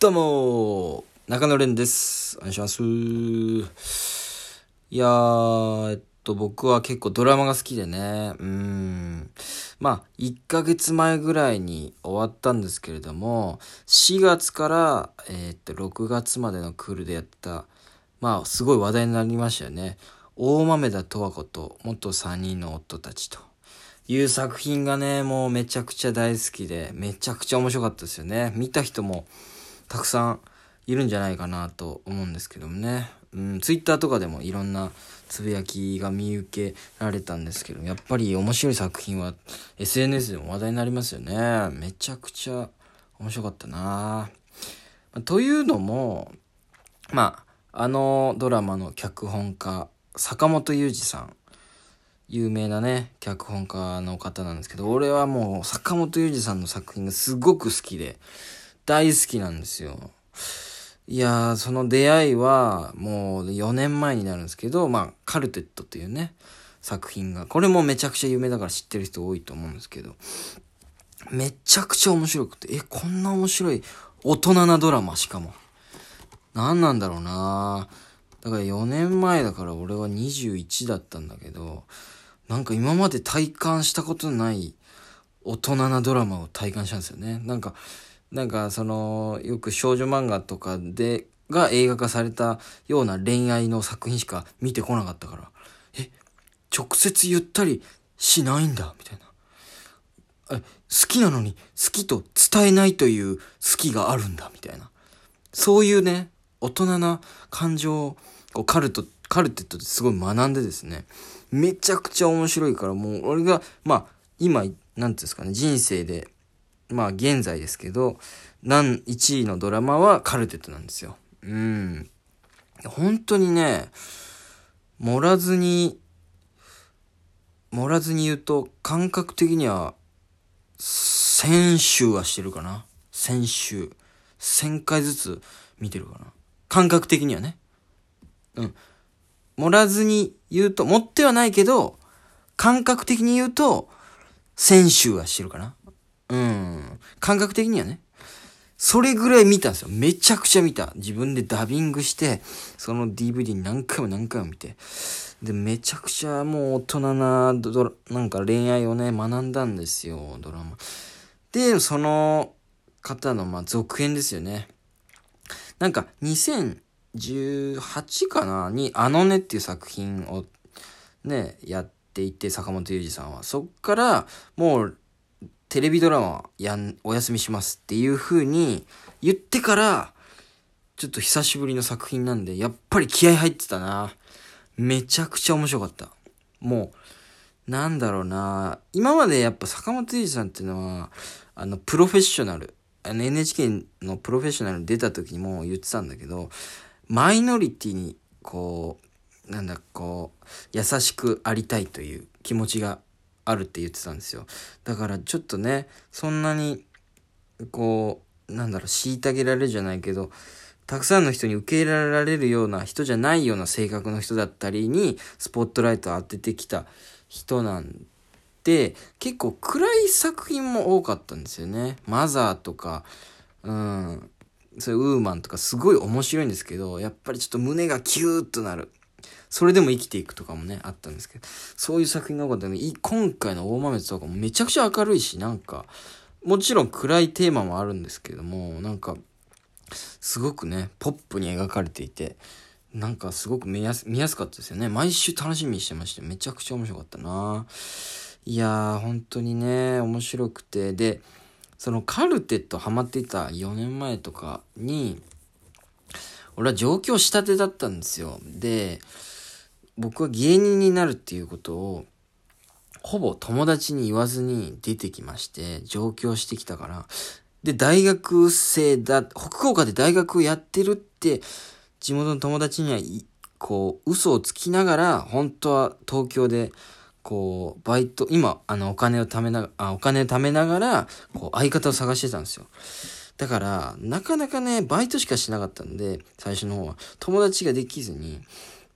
どうも中野蓮です。お願いします。いやー、えっと、僕は結構ドラマが好きでね、うん。まあ、1ヶ月前ぐらいに終わったんですけれども、4月から、えーっと、6月までのクールでやった、まあ、すごい話題になりましたよね。大豆田十和子と元3人の夫たちと。いう作品がね、もうめちゃくちゃ大好きで、めちゃくちゃ面白かったですよね。見た人もたくさんいるんじゃないかなと思うんですけどもね。うん、ツイッターとかでもいろんなつぶやきが見受けられたんですけど、やっぱり面白い作品は SNS でも話題になりますよね。めちゃくちゃ面白かったなというのも、まあ、あのドラマの脚本家、坂本雄二さん。有名なね、脚本家の方なんですけど、俺はもう坂本雄二さんの作品がすごく好きで、大好きなんですよ。いやー、その出会いはもう4年前になるんですけど、まあ、カルテットっていうね、作品が、これもめちゃくちゃ有名だから知ってる人多いと思うんですけど、めちゃくちゃ面白くて、え、こんな面白い大人なドラマしかも。何なんだろうなだから4年前だから俺は21だったんだけど、なんか今まで体感したことない大人なドラマを体感したんですよね。なんか、なんかその、よく少女漫画とかで、が映画化されたような恋愛の作品しか見てこなかったから、え、直接言ったりしないんだ、みたいな。え、好きなのに好きと伝えないという好きがあるんだ、みたいな。そういうね、大人な感情をこうカルト、カルテットですごい学んでですね、めちゃくちゃ面白いから、もう俺が、まあ、今、なんていうんですかね、人生で、まあ現在ですけど、なん、1位のドラマはカルテットなんですよ。うん。本当にね、盛らずに、盛らずに言うと、感覚的には、1000週はしてるかな。1000週。1000回ずつ見てるかな。感覚的にはね。うん。盛らずに言うと、持ってはないけど、感覚的に言うと、1000週はしてるかな。うん。感覚的にはね。それぐらい見たんですよ。めちゃくちゃ見た。自分でダビングして、その DVD 何回も何回も見て。で、めちゃくちゃもう大人なドラ、なんか恋愛をね、学んだんですよ、ドラマ。で、その方の、まあ、続編ですよね。なんか、2018かな？に、あのねっていう作品をね、やっていて、坂本雄二さんは。そっから、もう、テレビドラマやん、お休みしますっていう風に言ってから、ちょっと久しぶりの作品なんで、やっぱり気合入ってたな。めちゃくちゃ面白かった。もう、なんだろうな。今までやっぱ坂本龍二さんっていうのは、あの、プロフェッショナル、あの NHK のプロフェッショナルに出た時にも言ってたんだけど、マイノリティに、こう、なんだ、こう、優しくありたいという気持ちがあるって言ってたんですよ。だからちょっとね、そんなに、こう、なんだろう、虐げられるじゃないけど、たくさんの人に受け入れられるような人じゃないような性格の人だったりに、スポットライトを当ててきた人なんで、結構暗い作品も多かったんですよね。マザーとか、うん、そういうウーマンとかすごい面白いんですけど、やっぱりちょっと胸がキューッとなる。それでも生きていくとかもね、あったんですけど、そういう作品が多かったので、今回の大豆とかもめちゃくちゃ明るいし、なんか、もちろん暗いテーマもあるんですけども、なんか、すごくね、ポップに描かれていて、なんかすごく見やす見やすかったですよね。毎週楽しみにしてまして、めちゃくちゃ面白かったないやー、本当にね、面白くて、で、そのカルテットハマっていた4年前とかに、俺は上京したてだったんですよ。で、僕は芸人になるっていうことを、ほぼ友達に言わずに出てきまして、上京してきたから、で、大学生だ、福岡で大学をやってるって、地元の友達には、こう、嘘をつきながら、本当は東京で、こう、バイト、今、あの、お金を貯めな、あ、お金貯めながら、こう、相方を探してたんですよ。だから、なかなかね、バイトしかしなかったんで、最初の方は、友達ができずに、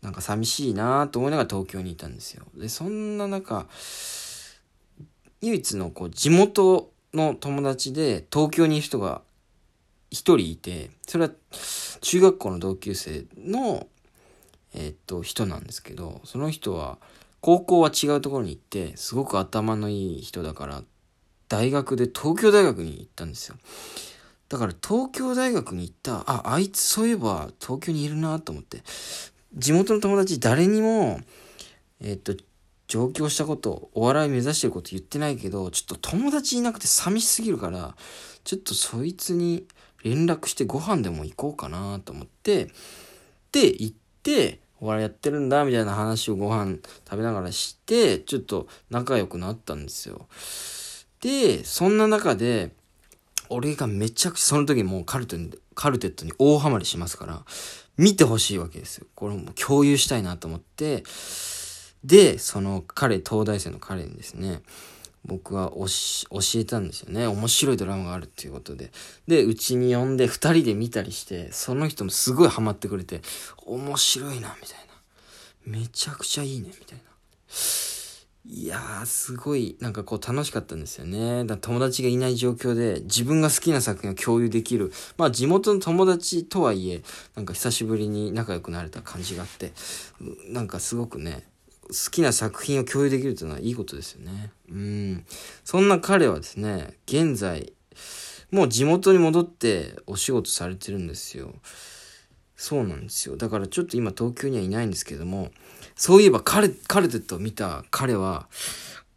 なんか寂しいなと思いながら東京にいたんですよ。で、そんな中、唯一のこう地元の友達で東京にいる人が一人いて、それは中学校の同級生の、えー、っと、人なんですけど、その人は、高校は違うところに行って、すごく頭のいい人だから、大学で東京大学に行ったんですよ。だから東京大学に行った、あ、あいつそういえば東京にいるなと思って。地元の友達誰にも、えっと、上京したこと、お笑い目指してること言ってないけど、ちょっと友達いなくて寂しすぎるから、ちょっとそいつに連絡してご飯でも行こうかなと思って、で、行って、お笑いやってるんだ、みたいな話をご飯食べながらして、ちょっと仲良くなったんですよ。で、そんな中で、俺がめちゃくちゃその時もうカルテカルテットに大ハマりしますから、見てほしいわけですよ。これも共有したいなと思って、で、その彼、東大生の彼にですね、僕は教えたんですよね。面白いドラマがあるっていうことで。で、うちに呼んで二人で見たりして、その人もすごいハマってくれて、面白いな、みたいな。めちゃくちゃいいね、みたいな。いやー、すごい、なんかこう楽しかったんですよね。だ友達がいない状況で自分が好きな作品を共有できる。まあ地元の友達とはいえ、なんか久しぶりに仲良くなれた感じがあって、なんかすごくね、好きな作品を共有できるというのはいいことですよね。うん。そんな彼はですね、現在、もう地元に戻ってお仕事されてるんですよ。そうなんですよ。だからちょっと今東京にはいないんですけども、そういえばカルカルテットを見た彼は、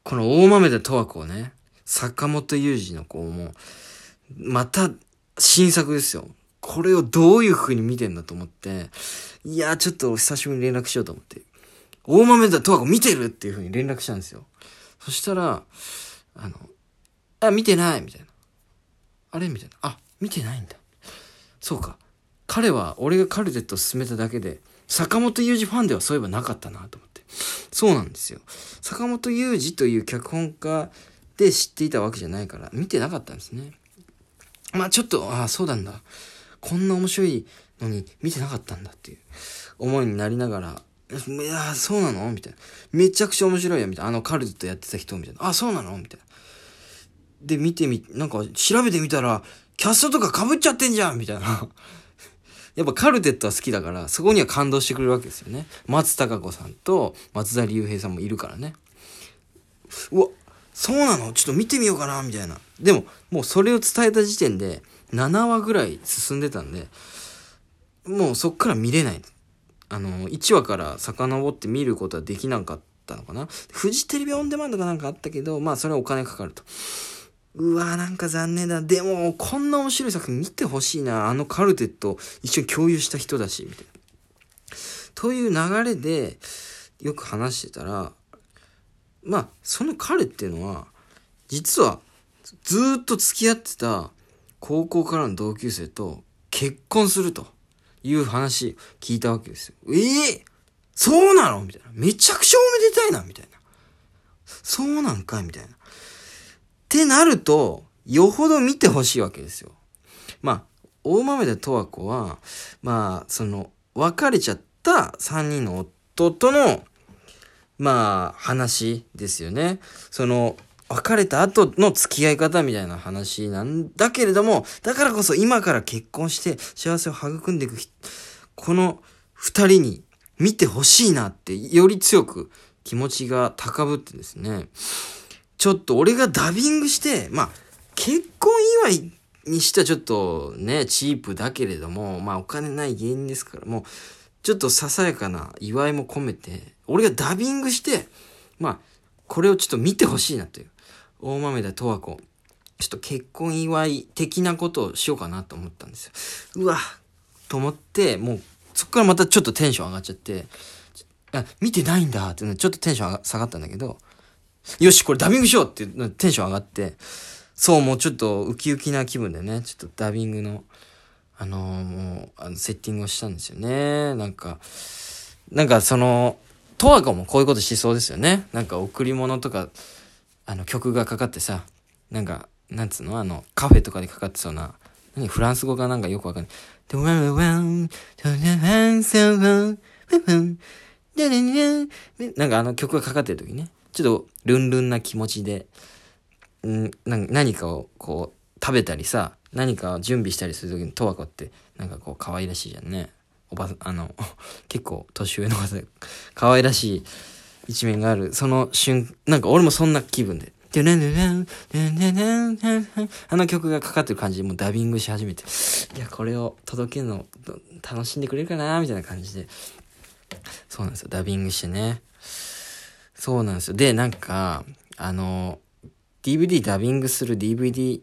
この大豆田十和子をね、坂本雄二の子も、また新作ですよ。これをどういう風に見てんだと思って、いや、ちょっと久しぶりに連絡しようと思って、大豆田十和子見てるっていう風に連絡したんですよ。そしたら、あの、あ、見てないみたいな。あれ？みたいな。あ、見てないんだ。そうか。彼は俺がカルテットを進めただけで、坂本雄二ファンではそういえばなかったなと思って。そうなんですよ。坂本雄二という脚本家で知っていたわけじゃないから、見てなかったんですね。まあちょっと、ああ、そうなんだ。こんな面白いのに見てなかったんだっていう思いになりながら、いやそうなの？みたいな。めちゃくちゃ面白いよ、みたいな。あのカルテットやってた人みたいな。あ、そうなの？みたいな。で、見てみ、なんか調べてみたら、キャストとか被っちゃってんじゃんみたいな。やっぱカルテットは好きだから、そこには感動してくれるわけですよね。松たか子さんと松田龍平さんもいるからね。うわ、そうなの？ちょっと見てみようかなみたいな。でも、もうそれを伝えた時点で、7話ぐらい進んでたんで、もうそっから見れない。あの、1話から遡って見ることはできなかったのかな。フジテレビオンデマンドかなんかあったけど、まあそれはお金かかると。うわなんか残念だ。でも、こんな面白い作品見てほしいな。あのカルテット一緒に共有した人だし、みたいな。という流れで、よく話してたら、まあ、その彼っていうのは、実は、ずっと付き合ってた高校からの同級生と結婚するという話聞いたわけですよ。ええー、そうなの？みたいな。めちゃくちゃおめでたいなみたいな。そうなんかみたいな。ってなると、よほど見てほしいわけですよ。まあ、大豆田十和子は、まあ、その、別れちゃった3人の夫との、まあ、話ですよね。その、別れた後の付き合い方みたいな話なんだけれども、だからこそ今から結婚して幸せを育んでいく、この二人に見てほしいなって、より強く気持ちが高ぶってですね、ちょっと俺がダビングして、まあ、結婚祝いにしてはちょっとね、チープだけれども、まあお金ない芸人ですから、もう、ちょっとささやかな祝いも込めて、俺がダビングして、まあ、これをちょっと見てほしいなという。大豆田十和子。ちょっと結婚祝い的なことをしようかなと思ったんですよ。うわと思って、もう、そっからまたちょっとテンション上がっちゃって、あ、見てないんだってちょっとテンション下がったんだけど、よし、これダビングしようってテンション上がって、そう、もうちょっとウキウキな気分でね、ちょっとダビングの、あのー、もう、あの、セッティングをしたんですよね。なんか、なんかその、トワコもこういうことしそうですよね。なんか贈り物とか、あの曲がかかってさ、なんか、なんつうの？あの、カフェとかでかかってそうな、何フランス語かなんかよくわかんない。なんかあの曲がかかってる時ね。ちょっとルンルンな気持ちで、ん何かをこう食べたりさ、何か準備したりするときに十和子ってなんかこう可愛らしいじゃんね。おば、あの、結構年上の方で可愛らしい一面がある。その瞬、なんか俺もそんな気分で。あの曲がかかってる感じでもうダビングし始めて、いや、これを届けるの楽しんでくれるかなみたいな感じで。そうなんですよ。ダビングしてね。そうなんですよ。で、なんか、あの、DVD ダビングする DVD、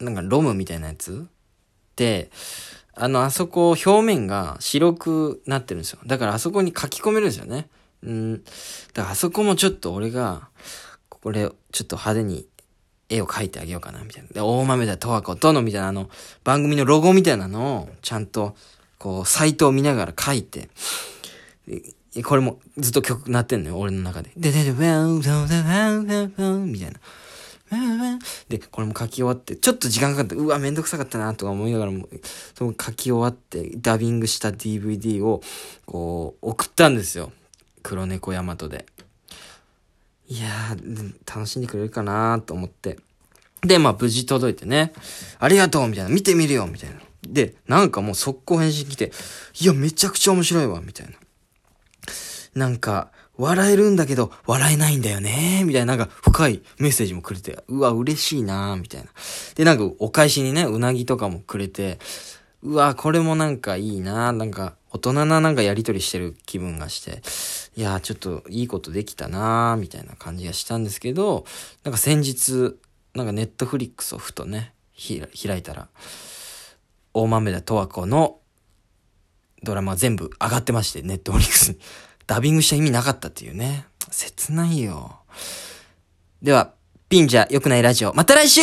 なんかロムみたいなやつ？で、あの、あそこ表面が白くなってるんですよ。だからあそこに書き込めるんですよね。うん。だからあそこもちょっと俺が、これちょっと派手に絵を描いてあげようかな、みたいな。で、大豆田十和子殿みたいなあの、番組のロゴみたいなのを、ちゃんと、こう、サイトを見ながら書いて、これもずっと曲鳴ってんのよ、俺の中で。で、で、で、みたいな。で、これも書き終わって、ちょっと時間かかって、うわ、めんどくさかったな、とか思いながらも、その書き終わって、ダビングした DVD を、こう、送ったんですよ。黒猫ヤマトで。いやー、楽しんでくれるかなと思って。で、まあ、無事届いてね。ありがとうみたいな。見てみるよみたいな。で、なんかもう速攻返信来て、いや、めちゃくちゃ面白いわみたいな。なんか、笑えるんだけど、笑えないんだよねみたいな、なんか深いメッセージもくれて、うわ、嬉しいなみたいな。で、なんかお返しにね、うなぎとかもくれて、うわ、これもなんかいいななんか、大人ななんかやりとりしてる気分がして、いやちょっといいことできたなみたいな感じがしたんですけど、なんか先日、なんかネットフリックスをふとね、開いたら、大豆田十和子のドラマ全部上がってまして、ネットフリックスに。ダビングした意味なかったっていうね。切ないよ。では、ピンじゃ良くないラジオ、また来週